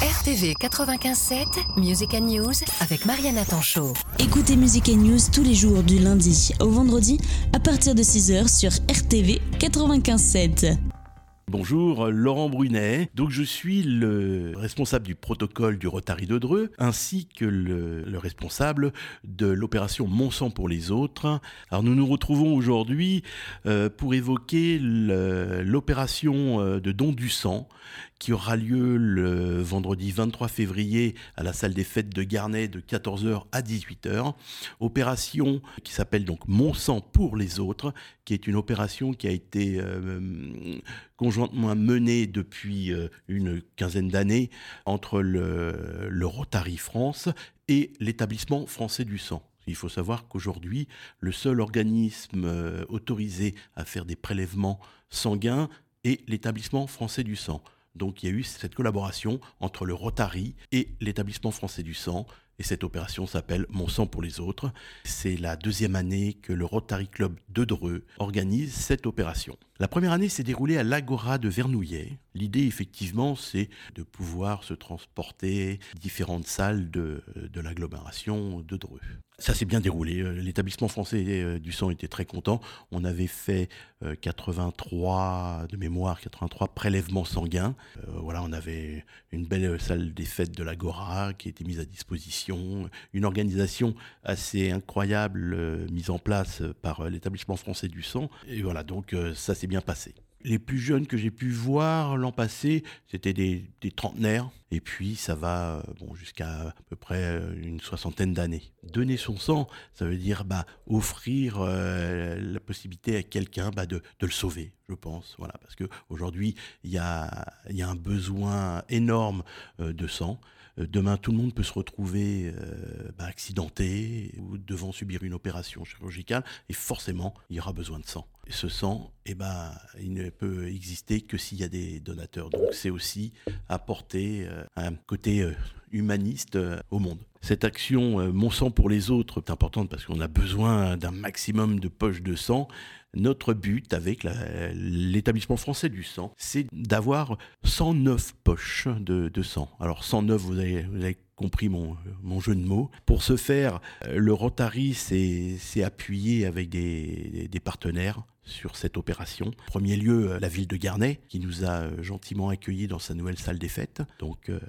RTV 95.7, Music and News avec Mariana Tanchot. Écoutez Music and News tous les jours du lundi au vendredi à partir de 6h sur RTV 95.7. Bonjour, Laurent Brunet. Donc je suis le responsable du protocole du Rotary de Dreux, ainsi que le, le responsable de l'opération Mon sang pour les autres. Alors nous nous retrouvons aujourd'hui euh, pour évoquer l'opération euh, de don du sang qui aura lieu le vendredi 23 février à la salle des fêtes de Garnet de 14h à 18h. Opération qui s'appelle donc Mon sang pour les autres, qui est une opération qui a été euh, conjointement menée depuis euh, une quinzaine d'années entre le, le Rotary France et l'établissement français du sang. Il faut savoir qu'aujourd'hui, le seul organisme euh, autorisé à faire des prélèvements sanguins est l'établissement français du sang. Donc il y a eu cette collaboration entre le Rotary et l'établissement français du sang. Et cette opération s'appelle Mon sang pour les autres. C'est la deuxième année que le Rotary Club de Dreux organise cette opération. La première année s'est déroulée à l'Agora de Vernouillet. L'idée, effectivement, c'est de pouvoir se transporter différentes salles de, de l'agglomération de Dreux. Ça s'est bien déroulé. Euh, L'établissement français euh, du sang était très content. On avait fait euh, 83 de mémoire, 83 prélèvements sanguins. Euh, voilà, on avait une belle salle des fêtes de l'Agora qui était mise à disposition, une organisation assez incroyable euh, mise en place par euh, l'établissement français du sang. Et voilà, donc euh, ça s'est passé. Les plus jeunes que j'ai pu voir l'an passé, c'était des, trentenaires. Et puis ça va euh, bon, jusqu'à à peu près euh, une soixantaine d'années. Donner son sang, ça veut dire bah, offrir euh, la possibilité à quelqu'un bah, de, le sauver, je pense. Voilà, parce qu'aujourd'hui, il y a, un besoin énorme de sang. Demain, tout le monde peut se retrouver bah, accidenté ou devant subir une opération chirurgicale et forcément, il y aura besoin de sang. Ce sang, eh ben, il ne peut exister que s'il y a des donateurs. Donc, c'est aussi apporter euh, un côté euh, humaniste euh, au monde. Cette action Mon sang pour les autres est importante parce qu'on a besoin d'un maximum de poches de sang. Notre but avec l'établissement français du sang, c'est d'avoir 109 poches de, sang. Alors 109, vous avez, vous avez compris mon, mon jeu de mots. Pour ce faire, le Rotary s'est s'est appuyé avec des, des partenaires sur cette opération. En premier lieu, euh, la ville de Garnet, qui nous a euh, gentiment accueillis dans sa nouvelle salle des fêtes. Donc, euh,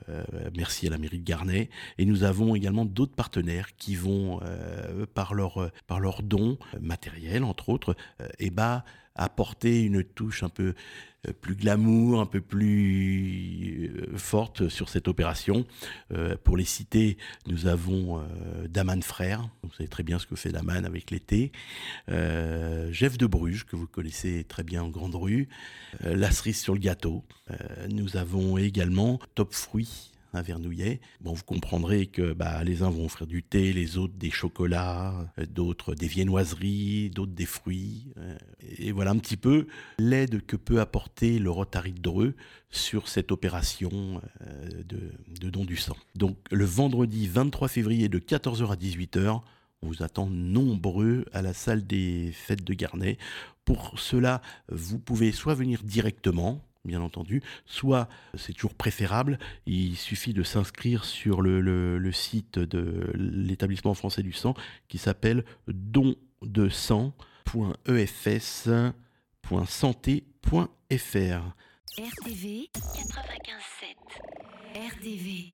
merci à la mairie de Garnet. Et nous avons également d'autres partenaires qui vont, par leur leurs dons euh, matériels, entre autres, euh, eh ben, apporter une touche un peu euh, plus glamour, un peu plus euh, forte sur cette opération. Euh, pour les citer, nous avons Daman Frères, vous savez très bien ce que fait Daman avec l'été, euh, Jeff de Bruges, que vous connaissez très bien en Grande Rue, La cerise sur le gâteau. Nous avons également Top Fruits à Vernouillet. Bon, vous comprendrez que bah, les uns vont offrir du thé, les autres des chocolats, d'autres des viennoiseries, d'autres des fruits. Et voilà un petit peu l'aide que peut apporter le Rotary de Dreux sur cette opération euh, de, de don du sang. Donc le vendredi 23 février de 14h à 18h, on vous attend nombreux à la salle des fêtes de Garnet. Pour cela, vous pouvez soit venir directement, bien entendu, soit c'est toujours préférable, il suffit de s'inscrire sur le, site de l'établissement français du sang qui s'appelle dondesang.efs.santé.fr. RTV 95.7. RTV